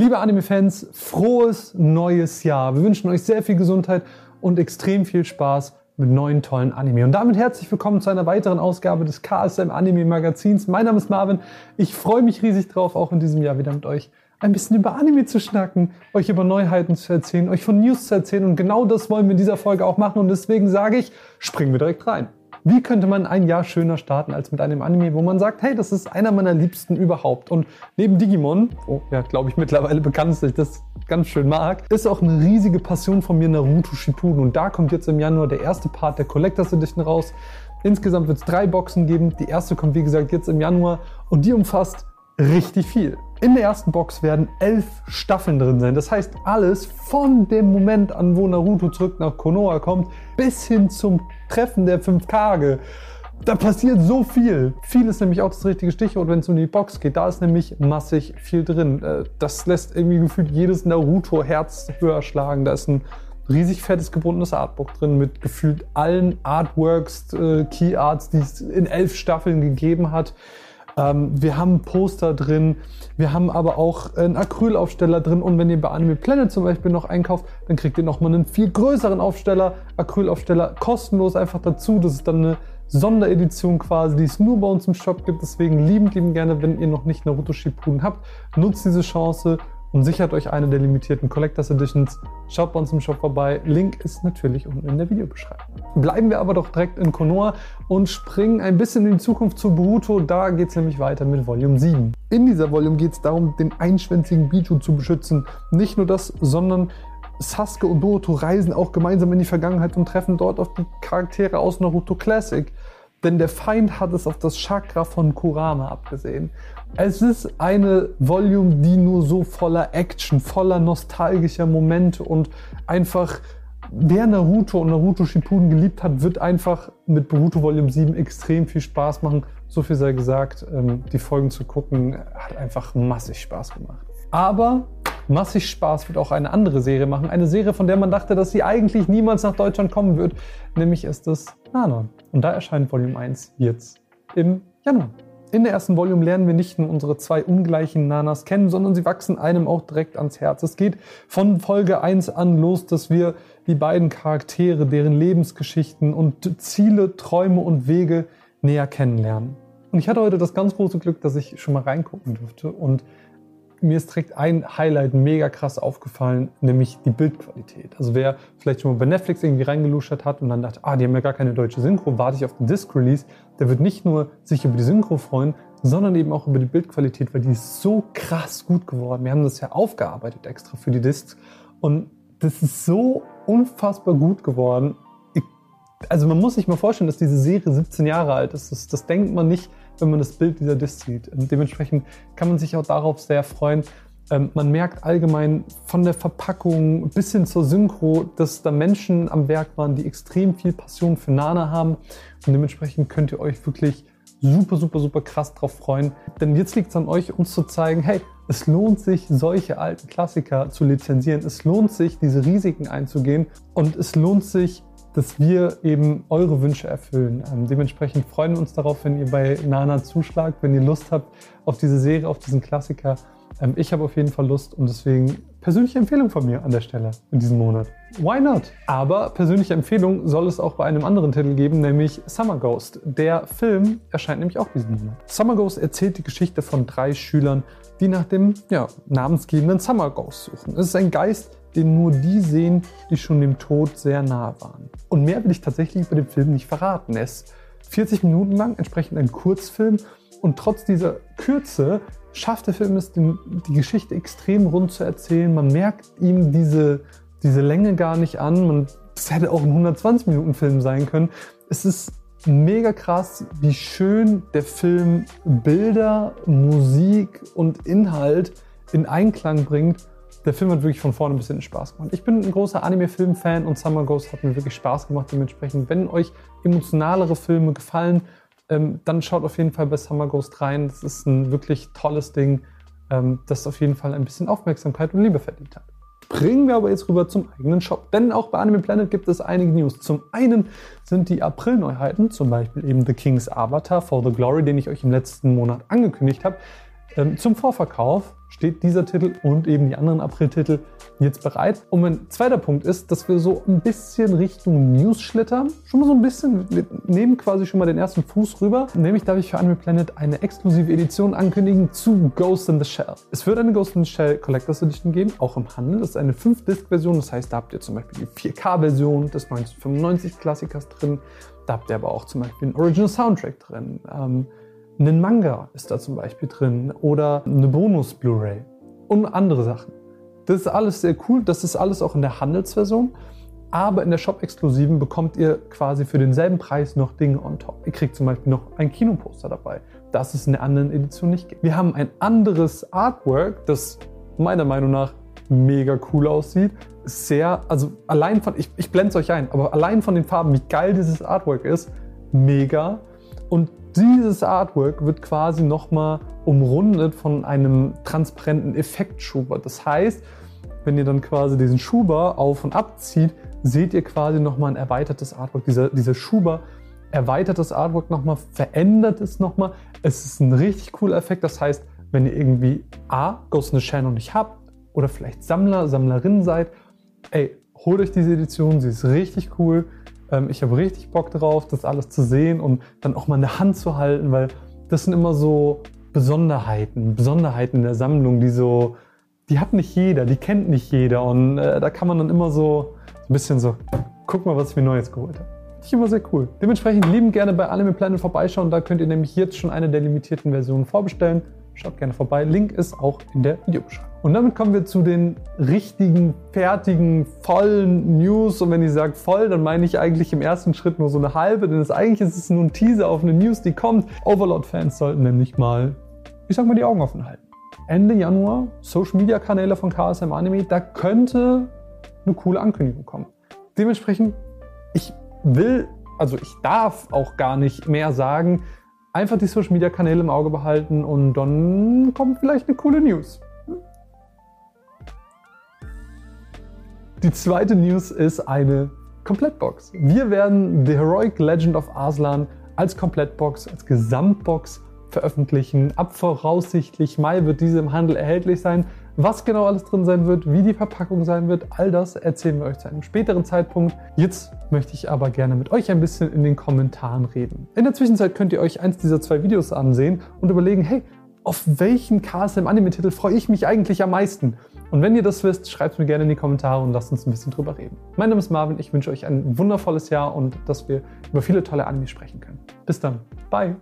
Liebe Anime-Fans, frohes neues Jahr. Wir wünschen euch sehr viel Gesundheit und extrem viel Spaß mit neuen tollen Anime. Und damit herzlich willkommen zu einer weiteren Ausgabe des KSM Anime Magazins. Mein Name ist Marvin. Ich freue mich riesig drauf, auch in diesem Jahr wieder mit euch ein bisschen über Anime zu schnacken, euch über Neuheiten zu erzählen, euch von News zu erzählen. Und genau das wollen wir in dieser Folge auch machen. Und deswegen sage ich, springen wir direkt rein. Wie könnte man ein Jahr schöner starten als mit einem Anime, wo man sagt, hey, das ist einer meiner liebsten überhaupt. Und neben Digimon, wo ja, glaube ich, mittlerweile bekannt dass ich das ganz schön mag, ist auch eine riesige Passion von mir Naruto Shippuden. Und da kommt jetzt im Januar der erste Part der Collectors Edition raus. Insgesamt wird es drei Boxen geben. Die erste kommt, wie gesagt, jetzt im Januar und die umfasst richtig viel. In der ersten Box werden elf Staffeln drin sein. Das heißt, alles von dem Moment an, wo Naruto zurück nach Konoha kommt, bis hin zum Treffen der fünf Kage. Da passiert so viel. Viel ist nämlich auch das richtige Stichwort, wenn es um die Box geht. Da ist nämlich massig viel drin. Äh, das lässt irgendwie gefühlt jedes Naruto-Herz höher schlagen. Da ist ein riesig fettes gebundenes Artbook drin mit gefühlt allen Artworks, äh, Key Arts, die es in elf Staffeln gegeben hat. Ähm, wir haben Poster drin, wir haben aber auch einen Acrylaufsteller drin und wenn ihr bei Anime Planet zum Beispiel noch einkauft, dann kriegt ihr nochmal einen viel größeren Aufsteller, Acrylaufsteller, kostenlos einfach dazu. Das ist dann eine Sonderedition quasi, die es nur bei uns im Shop gibt. Deswegen liebend, liebend gerne, wenn ihr noch nicht Naruto Shippuden habt, nutzt diese Chance und sichert euch eine der limitierten Collectors Editions. Schaut bei uns im Shop vorbei. Link ist natürlich unten in der Videobeschreibung. Bleiben wir aber doch direkt in Konoha und springen ein bisschen in die Zukunft zu Boruto. Da geht es nämlich weiter mit Volume 7. In dieser Volume geht es darum, den einschwänzigen Biju zu beschützen. Nicht nur das, sondern Sasuke und Boruto reisen auch gemeinsam in die Vergangenheit und treffen dort auf die Charaktere aus Naruto Classic. Denn der Feind hat es auf das Chakra von Kurama abgesehen. Es ist eine Volume, die nur so voller Action, voller nostalgischer Momente und einfach, wer Naruto und Naruto Shippuden geliebt hat, wird einfach mit Boruto Volume 7 extrem viel Spaß machen. So viel sei gesagt, ähm, die Folgen zu gucken, hat einfach massig Spaß gemacht. Aber massig Spaß wird auch eine andere Serie machen. Eine Serie, von der man dachte, dass sie eigentlich niemals nach Deutschland kommen wird. Nämlich ist es Nanon. Und da erscheint Volume 1 jetzt im Januar. In der ersten Volume lernen wir nicht nur unsere zwei ungleichen Nanas kennen, sondern sie wachsen einem auch direkt ans Herz. Es geht von Folge 1 an los, dass wir die beiden Charaktere, deren Lebensgeschichten und Ziele, Träume und Wege näher kennenlernen. Und ich hatte heute das ganz große Glück, dass ich schon mal reingucken durfte und mir ist direkt ein Highlight mega krass aufgefallen, nämlich die Bildqualität. Also wer vielleicht schon mal bei Netflix irgendwie reingeluschert hat und dann dachte, ah, die haben ja gar keine deutsche Synchro, warte ich auf den Disc-Release, der wird nicht nur sich über die Synchro freuen, sondern eben auch über die Bildqualität, weil die ist so krass gut geworden. Wir haben das ja aufgearbeitet extra für die Discs und das ist so unfassbar gut geworden. Ich, also man muss sich mal vorstellen, dass diese Serie 17 Jahre alt ist. Das, das denkt man nicht, wenn man das Bild dieser Disc sieht. Und dementsprechend kann man sich auch darauf sehr freuen. Ähm, man merkt allgemein von der Verpackung bis hin zur Synchro, dass da Menschen am Werk waren, die extrem viel Passion für Nana haben. Und dementsprechend könnt ihr euch wirklich super, super, super krass drauf freuen. Denn jetzt liegt es an euch, uns zu zeigen, hey, es lohnt sich, solche alten Klassiker zu lizenzieren. Es lohnt sich, diese Risiken einzugehen. Und es lohnt sich, dass wir eben eure Wünsche erfüllen. Ähm, dementsprechend freuen wir uns darauf, wenn ihr bei Nana zuschlagt, wenn ihr Lust habt auf diese Serie, auf diesen Klassiker. Ähm, ich habe auf jeden Fall Lust und deswegen persönliche Empfehlung von mir an der Stelle in diesem Monat. Why not? Aber persönliche Empfehlung soll es auch bei einem anderen Titel geben, nämlich Summer Ghost. Der Film erscheint nämlich auch diesen Monat. Summer Ghost erzählt die Geschichte von drei Schülern, die nach dem ja, namensgebenden Summer Ghost suchen. Es ist ein Geist, den nur die sehen, die schon dem Tod sehr nahe waren. Und mehr will ich tatsächlich über den Film nicht verraten. Er ist 40 Minuten lang, entsprechend ein Kurzfilm. Und trotz dieser Kürze schafft der Film es, die Geschichte extrem rund zu erzählen. Man merkt ihm diese, diese Länge gar nicht an. Es hätte auch ein 120-Minuten-Film sein können. Es ist mega krass, wie schön der Film Bilder, Musik und Inhalt in Einklang bringt der Film hat wirklich von vorne bis hinten Spaß gemacht. Ich bin ein großer Anime-Film-Fan und Summer Ghost hat mir wirklich Spaß gemacht. Dementsprechend, wenn euch emotionalere Filme gefallen, ähm, dann schaut auf jeden Fall bei Summer Ghost rein. Das ist ein wirklich tolles Ding, ähm, das auf jeden Fall ein bisschen Aufmerksamkeit und Liebe verdient hat. Bringen wir aber jetzt rüber zum eigenen Shop. Denn auch bei Anime Planet gibt es einige News. Zum einen sind die April-Neuheiten, zum Beispiel eben The King's Avatar for the Glory, den ich euch im letzten Monat angekündigt habe, zum Vorverkauf steht dieser Titel und eben die anderen April-Titel jetzt bereit. Und mein zweiter Punkt ist, dass wir so ein bisschen Richtung News schlittern. Schon mal so ein bisschen, wir nehmen quasi schon mal den ersten Fuß rüber. Nämlich darf ich für Anime Planet eine exklusive Edition ankündigen zu Ghost in the Shell. Es wird eine Ghost in the Shell Collectors Edition geben, auch im Handel. Das ist eine 5-Disc-Version, das heißt, da habt ihr zum Beispiel die 4K-Version des 1995-Klassikers drin. Da habt ihr aber auch zum Beispiel einen Original Soundtrack drin. Ähm, ein Manga ist da zum Beispiel drin oder eine Bonus-Blu-ray und andere Sachen. Das ist alles sehr cool. Das ist alles auch in der Handelsversion. Aber in der Shop-Exklusiven bekommt ihr quasi für denselben Preis noch Dinge on top. Ihr kriegt zum Beispiel noch ein Kinoposter dabei, das es in der anderen Edition nicht gibt. Wir haben ein anderes Artwork, das meiner Meinung nach mega cool aussieht. Sehr, also allein von, ich, ich blende es euch ein, aber allein von den Farben, wie geil dieses Artwork ist, mega. Und dieses Artwork wird quasi nochmal umrundet von einem transparenten Effektschuber. Das heißt, wenn ihr dann quasi diesen Schuber auf und abzieht, seht ihr quasi nochmal ein erweitertes Artwork. Dieser, dieser Schuber erweitert das Artwork nochmal, verändert es nochmal. Es ist ein richtig cooler Effekt. Das heißt, wenn ihr irgendwie A, Ghost in the Shell noch nicht habt oder vielleicht Sammler, Sammlerin seid, ey, holt euch diese Edition, sie ist richtig cool. Ähm, ich habe richtig Bock drauf, das alles zu sehen und dann auch mal in der Hand zu halten, weil das sind immer so Besonderheiten, Besonderheiten in der Sammlung, die so, die hat nicht jeder, die kennt nicht jeder und äh, da kann man dann immer so ein bisschen so, guck mal, was ich mir Neues geholt habe. Ich immer sehr cool. Dementsprechend lieben gerne bei Anime Planet vorbeischauen, da könnt ihr nämlich jetzt schon eine der limitierten Versionen vorbestellen. Schaut gerne vorbei. Link ist auch in der Videobeschreibung. Und damit kommen wir zu den richtigen, fertigen, vollen News. Und wenn ich sage voll, dann meine ich eigentlich im ersten Schritt nur so eine halbe, denn das, eigentlich ist es nur ein Teaser auf eine News, die kommt. Overlord-Fans sollten nämlich mal, ich sag mal, die Augen offen halten. Ende Januar, Social Media Kanäle von KSM Anime, da könnte eine coole Ankündigung kommen. Dementsprechend, ich will, also ich darf auch gar nicht mehr sagen, einfach die Social Media Kanäle im Auge behalten und dann kommt vielleicht eine coole News. Die zweite News ist eine Komplettbox. Wir werden The Heroic Legend of Arslan als Komplettbox, als Gesamtbox veröffentlichen. Ab voraussichtlich Mai wird diese im Handel erhältlich sein. Was genau alles drin sein wird, wie die Verpackung sein wird, all das erzählen wir euch zu einem späteren Zeitpunkt. Jetzt möchte ich aber gerne mit euch ein bisschen in den Kommentaren reden. In der Zwischenzeit könnt ihr euch eins dieser zwei Videos ansehen und überlegen, hey, auf welchen KSM-Anime-Titel freue ich mich eigentlich am meisten? Und wenn ihr das wisst, schreibt es mir gerne in die Kommentare und lasst uns ein bisschen drüber reden. Mein Name ist Marvin, ich wünsche euch ein wundervolles Jahr und dass wir über viele tolle Anime sprechen können. Bis dann. Bye.